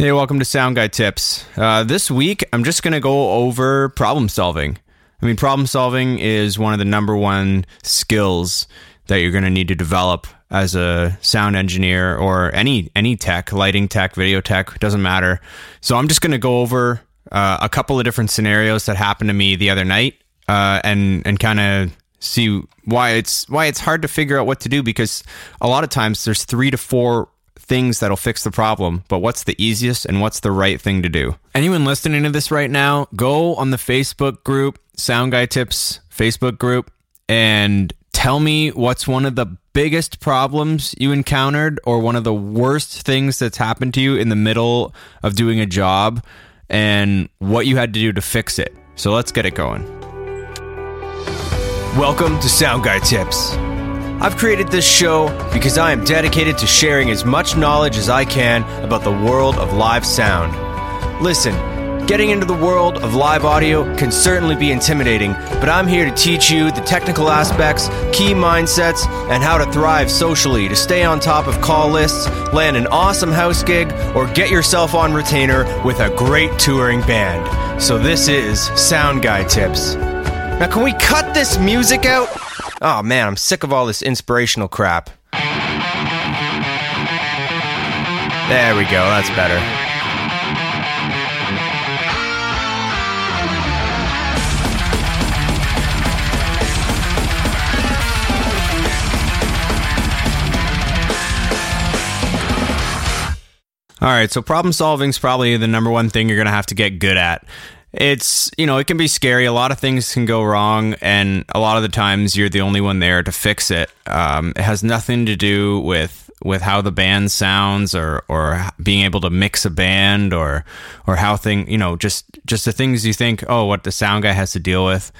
Hey, welcome to Sound Guy Tips. Uh, this week, I'm just going to go over problem solving. I mean, problem solving is one of the number one skills that you're going to need to develop as a sound engineer or any any tech, lighting tech, video tech, doesn't matter. So I'm just going to go over uh, a couple of different scenarios that happened to me the other night, uh, and and kind of see why it's why it's hard to figure out what to do because a lot of times there's three to four things that'll fix the problem, but what's the easiest and what's the right thing to do? Anyone listening to this right now, go on the Facebook group, Sound Guy Tips Facebook group, and tell me what's one of the biggest problems you encountered or one of the worst things that's happened to you in the middle of doing a job and what you had to do to fix it. So let's get it going. Welcome to Sound Guy Tips. I've created this show because I am dedicated to sharing as much knowledge as I can about the world of live sound. Listen, getting into the world of live audio can certainly be intimidating, but I'm here to teach you the technical aspects, key mindsets, and how to thrive socially to stay on top of call lists, land an awesome house gig, or get yourself on retainer with a great touring band. So, this is Sound Guy Tips. Now, can we cut this music out? Oh man, I'm sick of all this inspirational crap. There we go, that's better. All right, so problem solving is probably the number one thing you're going to have to get good at it's you know it can be scary. A lot of things can go wrong and a lot of the times you're the only one there to fix it. Um, it has nothing to do with with how the band sounds or or being able to mix a band or or how thing you know just just the things you think oh what the sound guy has to deal with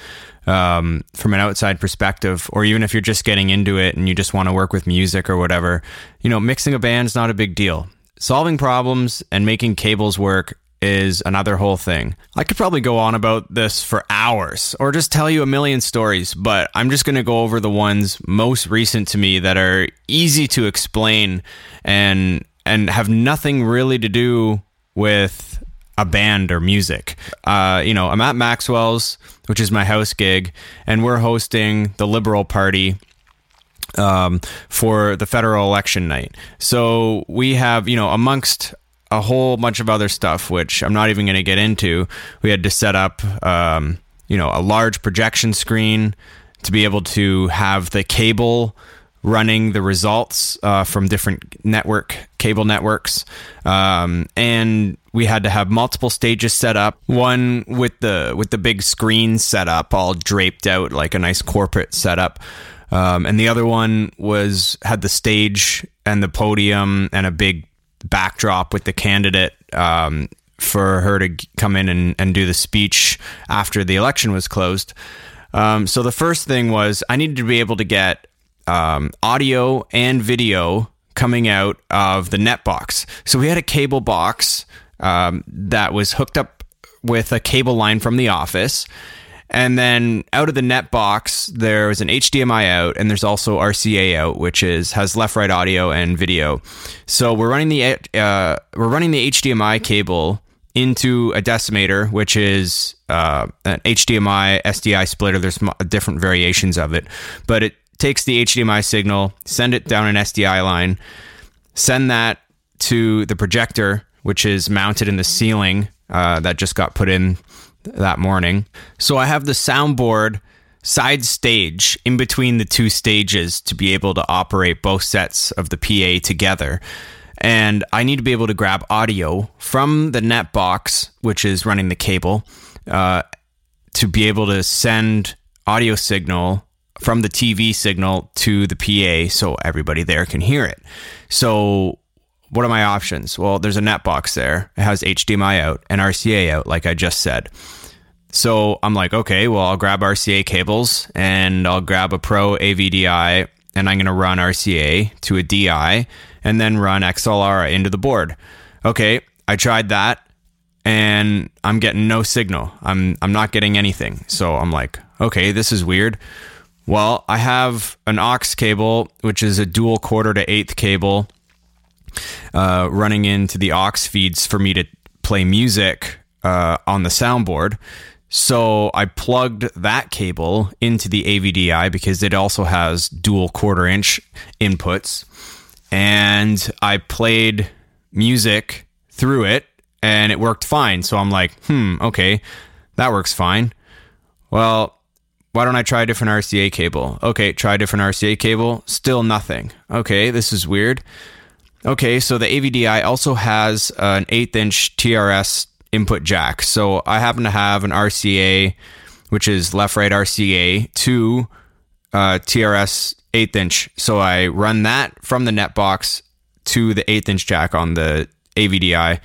um, from an outside perspective or even if you're just getting into it and you just want to work with music or whatever you know mixing a band is not a big deal. Solving problems and making cables work is another whole thing. I could probably go on about this for hours or just tell you a million stories, but I'm just going to go over the ones most recent to me that are easy to explain and and have nothing really to do with a band or music. Uh, you know, I'm at Maxwell's, which is my house gig, and we're hosting the Liberal Party um, for the federal election night. So we have, you know, amongst a whole bunch of other stuff, which I'm not even going to get into. We had to set up, um, you know, a large projection screen to be able to have the cable running the results uh, from different network cable networks, um, and we had to have multiple stages set up. One with the with the big screen set up, all draped out like a nice corporate setup. Um, and the other one was had the stage and the podium and a big backdrop with the candidate um, for her to come in and, and do the speech after the election was closed. Um, so the first thing was I needed to be able to get um, audio and video coming out of the net box. So we had a cable box um, that was hooked up with a cable line from the office and then out of the net box, there's an HDMI out, and there's also RCA out, which is has left right audio and video. So we're running the uh, we're running the HDMI cable into a decimator, which is uh, an HDMI SDI splitter. There's different variations of it, but it takes the HDMI signal, send it down an SDI line, send that to the projector, which is mounted in the ceiling uh, that just got put in that morning. So I have the soundboard side stage in between the two stages to be able to operate both sets of the PA together. And I need to be able to grab audio from the net box, which is running the cable, uh, to be able to send audio signal from the TV signal to the PA so everybody there can hear it. So what are my options? Well, there's a net box there. It has HDMI out and RCA out, like I just said. So I'm like, okay, well, I'll grab RCA cables and I'll grab a Pro AVDI and I'm going to run RCA to a DI and then run XLR into the board. Okay, I tried that and I'm getting no signal. I'm I'm not getting anything. So I'm like, okay, this is weird. Well, I have an aux cable, which is a dual quarter to eighth cable uh, running into the aux feeds for me to play music uh, on the soundboard. So I plugged that cable into the AVDI because it also has dual quarter inch inputs. And I played music through it and it worked fine. So I'm like, hmm, okay, that works fine. Well, why don't I try a different RCA cable? Okay, try a different RCA cable. Still nothing. Okay, this is weird. Okay, so the AVDI also has an eighth inch TRS input jack. So I happen to have an RCA, which is left right RCA, to uh, TRS eighth inch. So I run that from the net box to the eighth inch jack on the AVDI.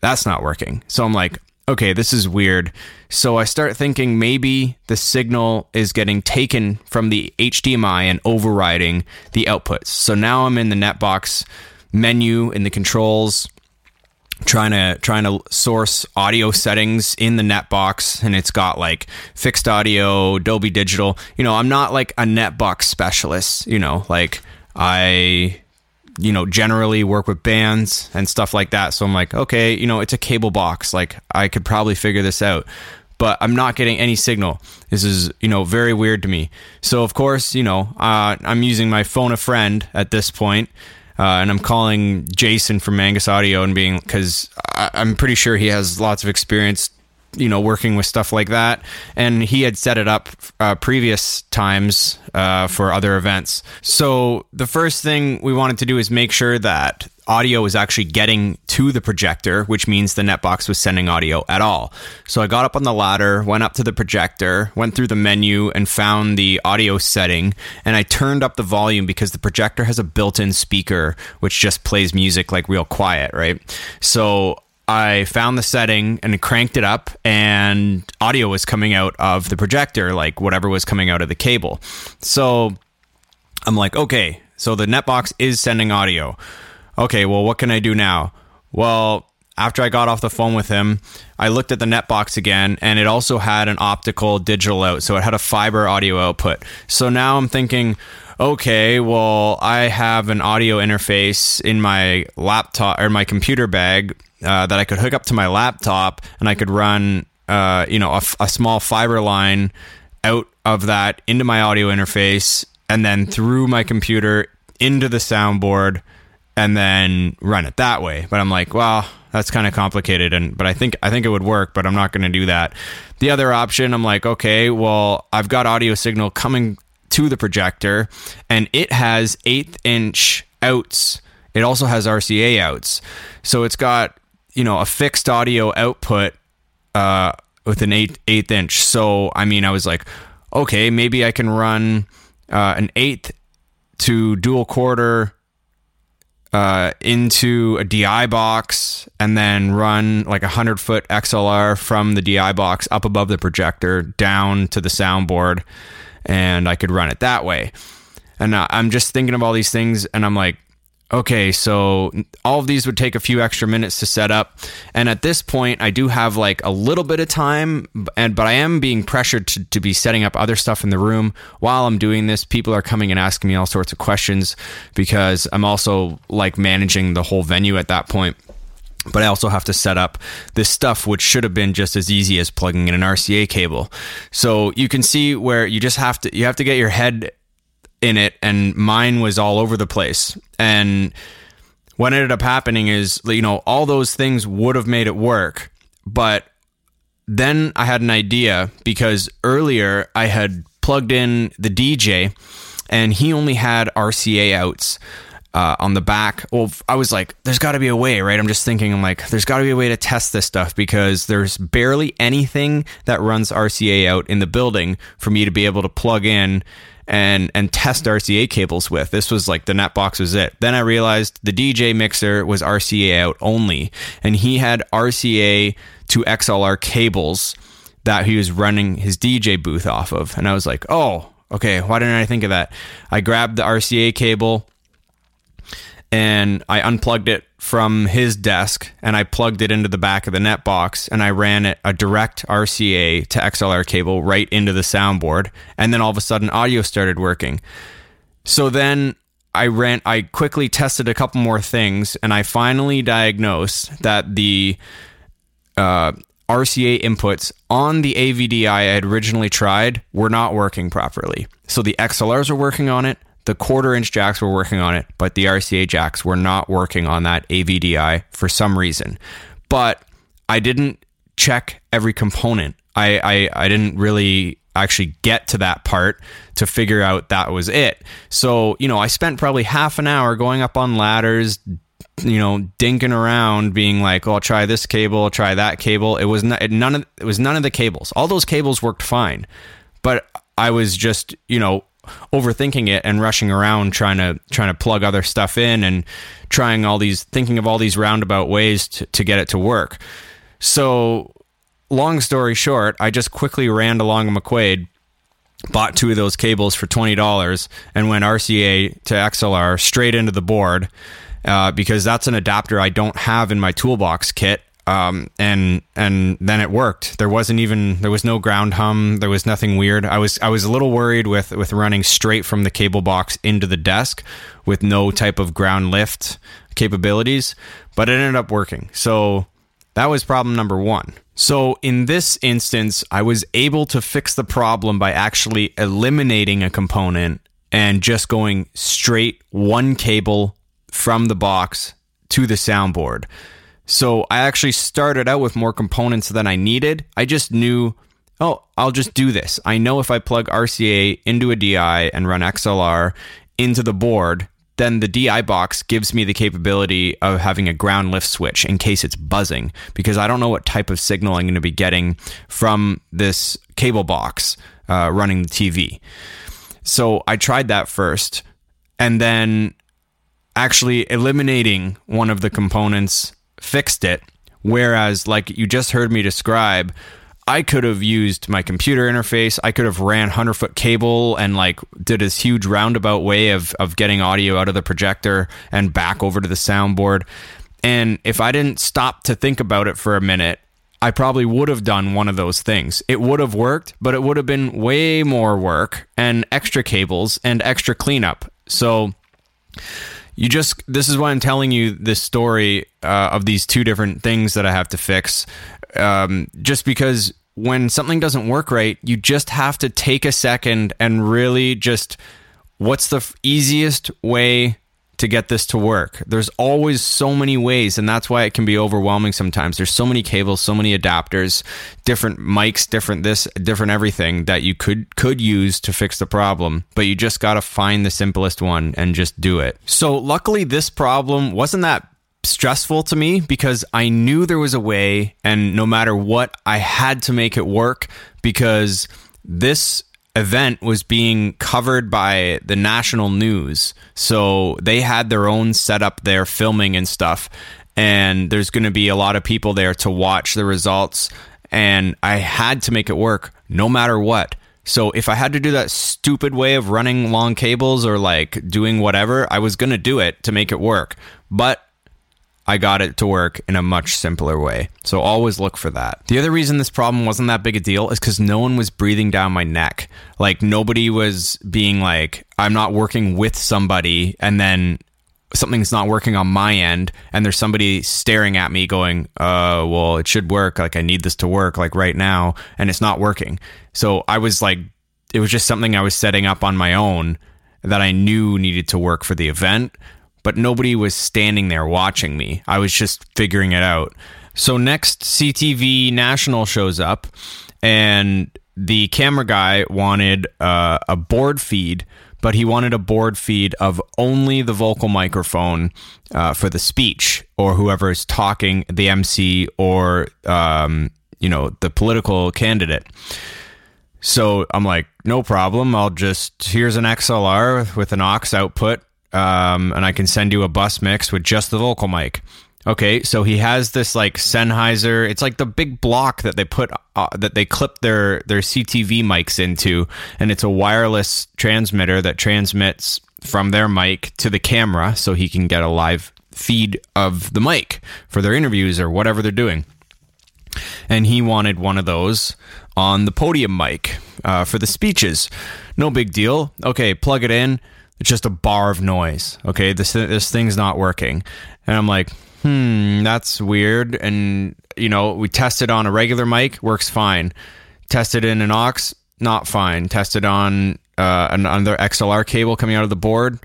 That's not working. So I'm like, okay, this is weird. So I start thinking maybe the signal is getting taken from the HDMI and overriding the outputs. So now I'm in the netbox menu in the controls trying to trying to source audio settings in the netbox and it's got like fixed audio dolby digital. You know i'm not like a netbox specialist you know like i you know generally work with bands and stuff like that. So i'm like okay you know it's a cable box. Like i could probably figure this out but i'm not getting any signal. This is you know very weird to me. So of course you know uh, i'm using my phone a friend at this point uh, and I'm calling Jason from Mangus Audio and being because I'm pretty sure he has lots of experience you know working with stuff like that. And he had set it up uh, previous times uh, for other events. So the first thing we wanted to do is make sure that audio was actually getting to the projector which means the netbox was sending audio at all. So i got up on the ladder went up to the projector went through the menu and found the audio setting. And i turned up the volume because the projector has a built-in speaker which just plays music like real quiet right? So I found the setting and cranked it up, and audio was coming out of the projector, like whatever was coming out of the cable. So I'm like, okay, so the netbox is sending audio. Okay, well, what can I do now? Well, after I got off the phone with him, I looked at the netbox again, and it also had an optical digital out, so it had a fiber audio output. So now I'm thinking, okay, well, I have an audio interface in my laptop or my computer bag uh, that I could hook up to my laptop, and I could run, uh, you know, a, a small fiber line out of that into my audio interface, and then through my computer into the soundboard, and then run it that way. But I'm like, well, that's kind of complicated, and but I think I think it would work, but I'm not going to do that. The other option, I'm like, okay, well, I've got audio signal coming to the projector, and it has eighth inch outs. It also has RCA outs. So it's got, you know, a fixed audio output uh, with an eighth, eighth inch. So, I mean, I was like, okay, maybe I can run uh, an eighth to dual quarter uh, into a DI box and then run like a 100 foot XLR from the DI box up above the projector down to the soundboard and I could run it that way. And I'm just thinking of all these things, and I'm like, okay, so all of these would take a few extra minutes to set up. And at this point, I do have like a little bit of time, and but I am being pressured to, to be setting up other stuff in the room while I'm doing this. People are coming and asking me all sorts of questions because I'm also like managing the whole venue at that point but I also have to set up this stuff, which should have been just as easy as plugging in an RCA cable. So you can see where you just have to you have to get your head in it, and mine was all over the place. And what ended up happening is, you know, all those things would have made it work, but then I had an idea because earlier I had plugged in the DJ, and he only had RCA outs uh, on the back. Well, I was like, there's got to be a way, right? I'm just thinking, I'm like, there's got to be a way to test this stuff because there's barely anything that runs RCA out in the building for me to be able to plug in and and test RCA cables with. This was like the net box was it. Then I realized the DJ mixer was RCA out only, and he had RCA to XLR cables that he was running his DJ booth off of. And I was like, oh, okay, why didn't I think of that? I grabbed the RCA cable and I unplugged it from his desk and I plugged it into the back of the net box and I ran it a direct RCA to XLR cable right into the soundboard and then all of a sudden audio started working. So then I ran I quickly tested a couple more things and I finally diagnosed that the uh, RCA inputs on the AVDI I had originally tried were not working properly. So the XLRs were working on it, the quarter inch jacks were working on it, but the RCA jacks were not working on that AVDI for some reason. But I didn't check every component. I, I, I didn't really actually get to that part to figure out that was it. So, you know, I spent probably half an hour going up on ladders, you know, dinking around, being like, "Oh, I'll try this cable, I'll try that cable." It was not, none of it was none of the cables. All those cables worked fine, but I was just, you know, overthinking it and rushing around trying to trying to plug other stuff in and trying all these thinking of all these roundabout ways to, to get it to work. So, long story short, I just quickly ran along a McQuade bought two of those cables for $20 and went RCA to XLR straight into the board uh, because that's an adapter I don't have in my toolbox kit. Um, and and then it worked. There wasn't even there was no ground hum. There was nothing weird. I was I was a little worried with with running straight from the cable box into the desk with no type of ground lift capabilities, but it ended up working. So that was problem number one. So in this instance, I was able to fix the problem by actually eliminating a component and just going straight one cable from the box to the soundboard. So I actually started out with more components than I needed. I just knew, oh, I'll just do this. I know if I plug RCA into a DI and run XLR into the board, then the DI box gives me the capability of having a ground lift switch in case it's buzzing because I don't know what type of signal I'm going to be getting from this cable box uh, running the TV. So I tried that first and then actually eliminating one of the components fixed it. Whereas, like you just heard me describe, I could have used my computer interface. I could have ran 100 foot cable and like did this huge roundabout way of, of getting audio out of the projector and back over to the soundboard. And if I didn't stop to think about it for a minute, I probably would have done one of those things. It would have worked, but it would have been way more work and extra cables and extra cleanup. So you just this is why I'm telling you this story uh, of these two different things that I have to fix. Um, just because when something doesn't work right, you just have to take a second and really just what's the f- easiest way to get this to work. There's always so many ways, and that's why it can be overwhelming sometimes. There's so many cables, so many adapters, different mics, different this, different everything that you could could use to fix the problem. But you just got to find the simplest one and just do it. So luckily, this problem wasn't that stressful to me because I knew there was a way, and no matter what, I had to make it work because this event was being covered by the national news. So they had their own setup there, filming and stuff. And there's going to be a lot of people there to watch the results. And I had to make it work no matter what. So if I had to do that stupid way of running long cables or like doing whatever, I was going to do it to make it work. But I got it to work in a much simpler way. So always look for that. The other reason this problem wasn't that big a deal is because no one was breathing down my neck. Like nobody was being like, I'm not working with somebody and then something's not working on my end and there's somebody staring at me going, uh, well, it should work. Like I need this to work like right now and it's not working. So I was like, it was just something I was setting up on my own that I knew needed to work for the event but nobody was standing there watching me. I was just figuring it out. So next CTV National shows up, and the camera guy wanted uh, a board feed, but he wanted a board feed of only the vocal microphone uh, for the speech or whoever is talking, the MC or um, you know the political candidate. So I'm like, no problem. I'll just here's an XLR with an aux output um, and I can send you a bus mix with just the vocal mic. Okay, so he has this like Sennheiser. It's like the big block that they put uh, that they clip their their CTV mics into, and it's a wireless transmitter that transmits from their mic to the camera, so he can get a live feed of the mic for their interviews or whatever they're doing. And he wanted one of those on the podium mic uh, for the speeches. No big deal. Okay, plug it in It's just a bar of noise. Okay, this this thing's not working, and I'm like, hmm, that's weird. And you know, we tested on a regular mic, works fine. Tested in an aux, not fine. Tested on uh, another XLR cable coming out of the board,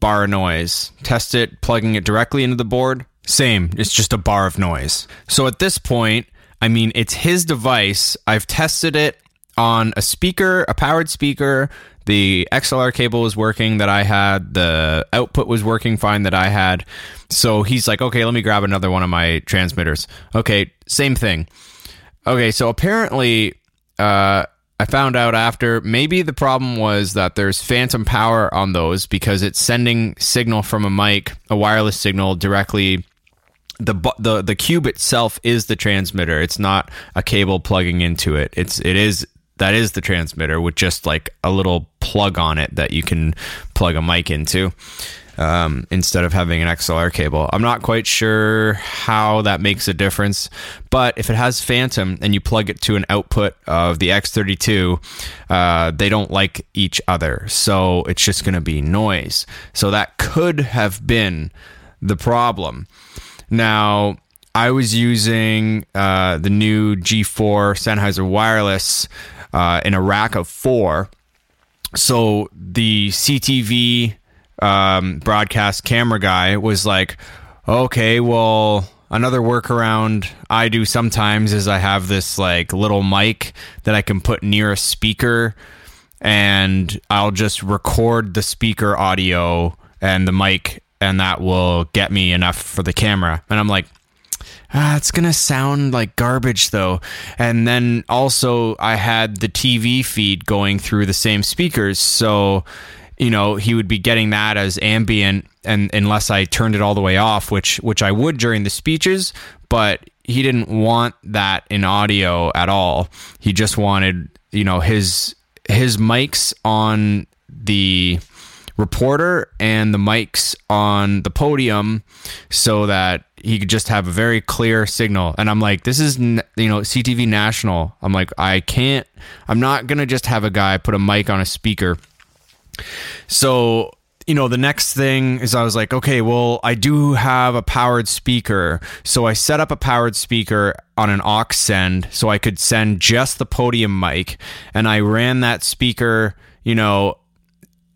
bar of noise. Test it, plugging it directly into the board, same. It's just a bar of noise. So at this point, I mean, it's his device. I've tested it on a speaker, a powered speaker. The XLR cable was working that I had. The output was working fine that I had. So he's like, okay, let me grab another one of my transmitters. Okay, same thing. Okay, so apparently, uh, I found out after maybe the problem was that there's phantom power on those because it's sending signal from a mic, a wireless signal directly the the the cube itself is the transmitter. It's not a cable plugging into it. It's it is that is the transmitter with just like a little plug on it that you can plug a mic into um, instead of having an XLR cable. I'm not quite sure how that makes a difference, but if it has Phantom and you plug it to an output of the X32, uh, they don't like each other. So it's just going to be noise. So that could have been the problem. Now, I was using uh, the new G4 Sennheiser wireless uh, in a rack of four. So the CTV um, broadcast camera guy was like, okay, well, another workaround I do sometimes is I have this like little mic that I can put near a speaker and I'll just record the speaker audio and the mic and that will get me enough for the camera. And I'm like, ah, it's going to sound like garbage though. And then also, I had the TV feed going through the same speakers. So, you know, he would be getting that as ambient and unless I turned it all the way off, which which I would during the speeches, but he didn't want that in audio at all. He just wanted, you know, his his mics on the reporter and the mics on the podium so that he could just have a very clear signal. And i'm like this is you know ctv national. I'm like i can't i'm not gonna just have a guy put a mic on a speaker. So you know the next thing is i was like okay well i do have a powered speaker. So i set up a powered speaker on an aux send so i could send just the podium mic. And i ran that speaker you know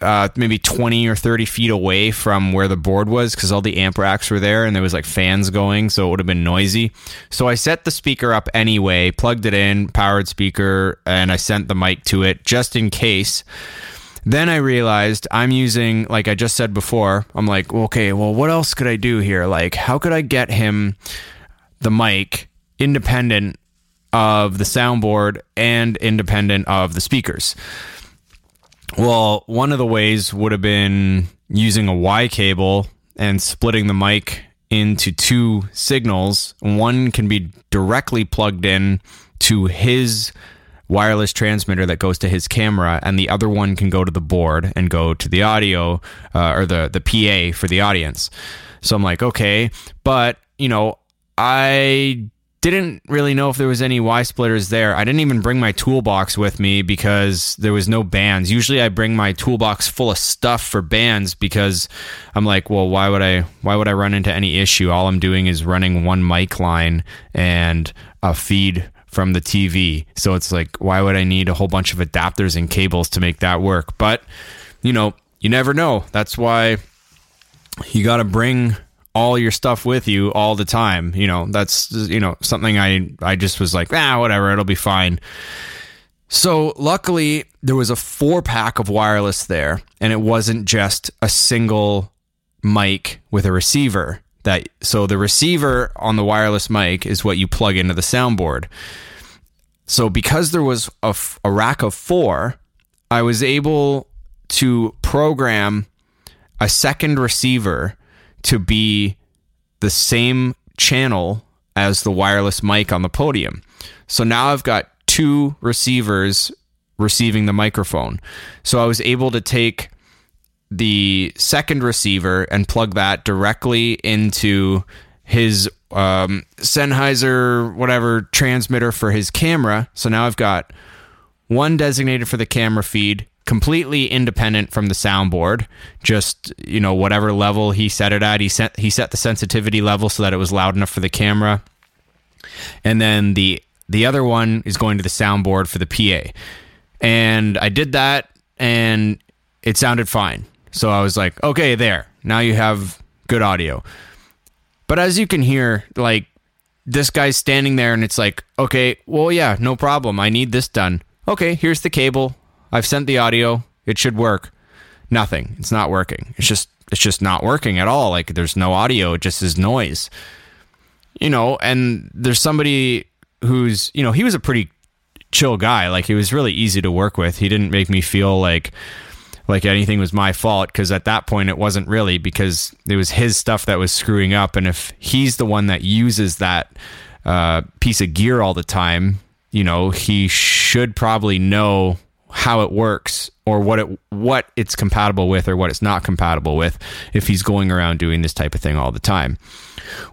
uh, maybe 20 or 30 feet away from where the board was because all the amp racks were there and there was like fans going so it would have been noisy. So i set the speaker up anyway plugged it in powered speaker and i sent the mic to it just in case. Then i realized i'm using like i just said before i'm like okay well what else could i do here? Like how could i get him the mic independent of the soundboard and independent of the speakers well, one of the ways would have been using a Y cable and splitting the mic into two signals. One can be directly plugged in to his wireless transmitter that goes to his camera, and the other one can go to the board and go to the audio uh, or the the PA for the audience. So I'm like, okay, but you know, I didn't really know if there was any Y splitters there. I didn't even bring my toolbox with me because there was no bands. Usually I bring my toolbox full of stuff for bands because I'm like, well, why would I why would I run into any issue? All I'm doing is running one mic line and a feed from the TV. So it's like, why would I need a whole bunch of adapters and cables to make that work? But, you know, you never know. That's why you got to bring all your stuff with you all the time. You know, that's you know something I I just was like, ah, whatever, it'll be fine. So luckily there was a four pack of wireless there, and it wasn't just a single mic with a receiver. That so the receiver on the wireless mic is what you plug into the soundboard. So because there was a, a rack of four, I was able to program a second receiver to be the same channel as the wireless mic on the podium. So now I've got two receivers receiving the microphone. So I was able to take the second receiver and plug that directly into his um, Sennheiser whatever transmitter for his camera. So now I've got one designated for the camera feed, completely independent from the soundboard. Just you know whatever level he set it at, he set he set the sensitivity level so that it was loud enough for the camera. And then the the other one is going to the soundboard for the PA. And I did that and it sounded fine. So I was like, okay, there. Now you have good audio. But as you can hear, like this guy's standing there and it's like, okay, well, yeah, no problem. I need this done. Okay, here's the cable. I've sent the audio. It should work. Nothing. It's not working. It's just it's just not working at all. Like there's no audio. It just is noise. You know, and there's somebody who's, you know, he was a pretty chill guy. Like he was really easy to work with. He didn't make me feel like like anything was my fault because at that point it wasn't really because it was his stuff that was screwing up and if he's the one that uses that uh, piece of gear all the time you know he should probably know how it works or what it what it's compatible with or what it's not compatible with if he's going around doing this type of thing all the time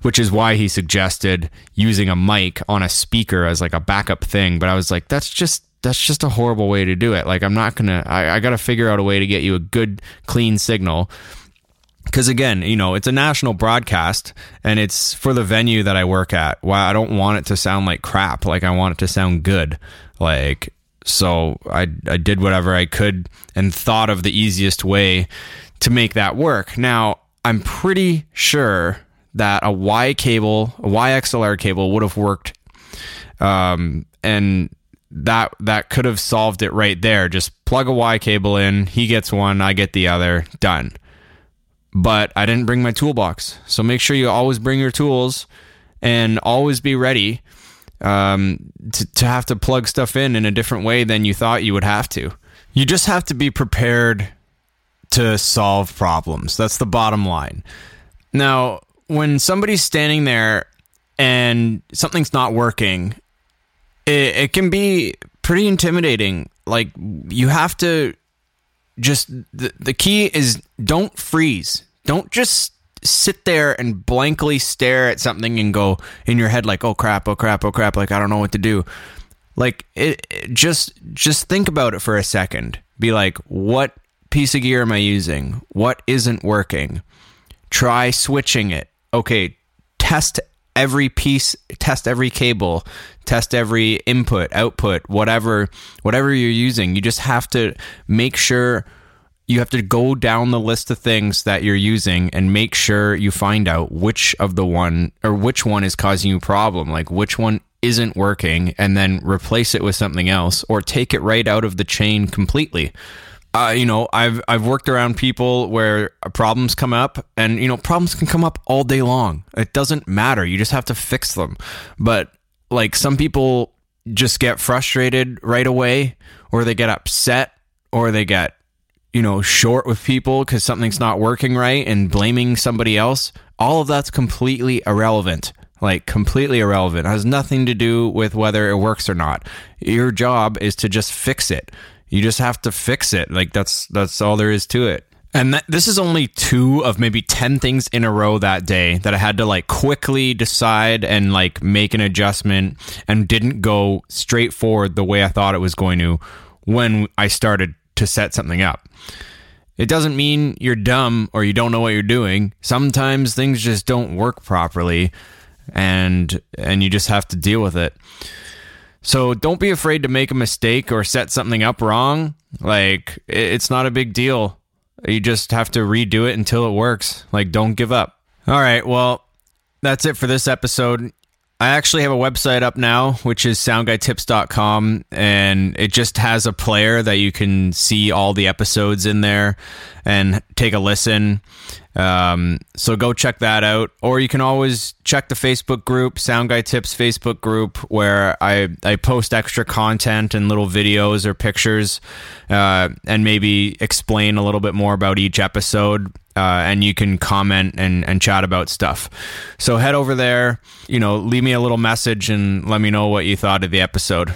which is why he suggested using a mic on a speaker as like a backup thing but i was like that's just that's just a horrible way to do it. Like I'm not gonna. I, I got to figure out a way to get you a good, clean signal. Because again, you know, it's a national broadcast, and it's for the venue that I work at. Why I don't want it to sound like crap. Like I want it to sound good. Like so, I I did whatever I could and thought of the easiest way to make that work. Now I'm pretty sure that a Y cable, a YXLR cable, would have worked. Um, and that that could have solved it right there. Just plug a Y cable in, he gets one, I get the other, done. But I didn't bring my toolbox. So make sure you always bring your tools and always be ready um, to, to have to plug stuff in in a different way than you thought you would have to. You just have to be prepared to solve problems. That's the bottom line. Now, when somebody's standing there and something's not working it, it can be pretty intimidating. Like you have to just the, the key is don't freeze. Don't just sit there and blankly stare at something and go in your head like, "Oh crap, oh crap, oh crap, like I don't know what to do." Like it, it just just think about it for a second. Be like, "What piece of gear am I using? What isn't working?" Try switching it. Okay, test every piece, test every cable, test every input, output, whatever whatever you're using. You just have to make sure you have to go down the list of things that you're using and make sure you find out which of the one or which one is causing you problem, like which one isn't working and then replace it with something else or take it right out of the chain completely uh, you know, I've I've worked around people where problems come up, and you know, problems can come up all day long. It doesn't matter. You just have to fix them. But like some people just get frustrated right away, or they get upset, or they get you know short with people because something's not working right, and blaming somebody else. All of that's completely irrelevant. Like completely irrelevant. It has nothing to do with whether it works or not. Your job is to just fix it you just have to fix it. Like that's that's all there is to it. And that, this is only two of maybe 10 things in a row that day that I had to like quickly decide and like make an adjustment and didn't go straight forward the way I thought it was going to when I started to set something up. It doesn't mean you're dumb or you don't know what you're doing. Sometimes things just don't work properly and and you just have to deal with it. So don't be afraid to make a mistake or set something up wrong. Like it's not a big deal. You just have to redo it until it works. Like don't give up. All right, well, that's it for this episode. I actually have a website up now, which is soundguytips.com, and it just has a player that you can see all the episodes in there and take a listen. Um, so go check that out, or you can always check the Facebook group, Sound Guy Tips Facebook group, where I I post extra content and little videos or pictures, uh, and maybe explain a little bit more about each episode. Uh, and you can comment and, and chat about stuff. So head over there, you know, leave me a little message and let me know what you thought of the episode.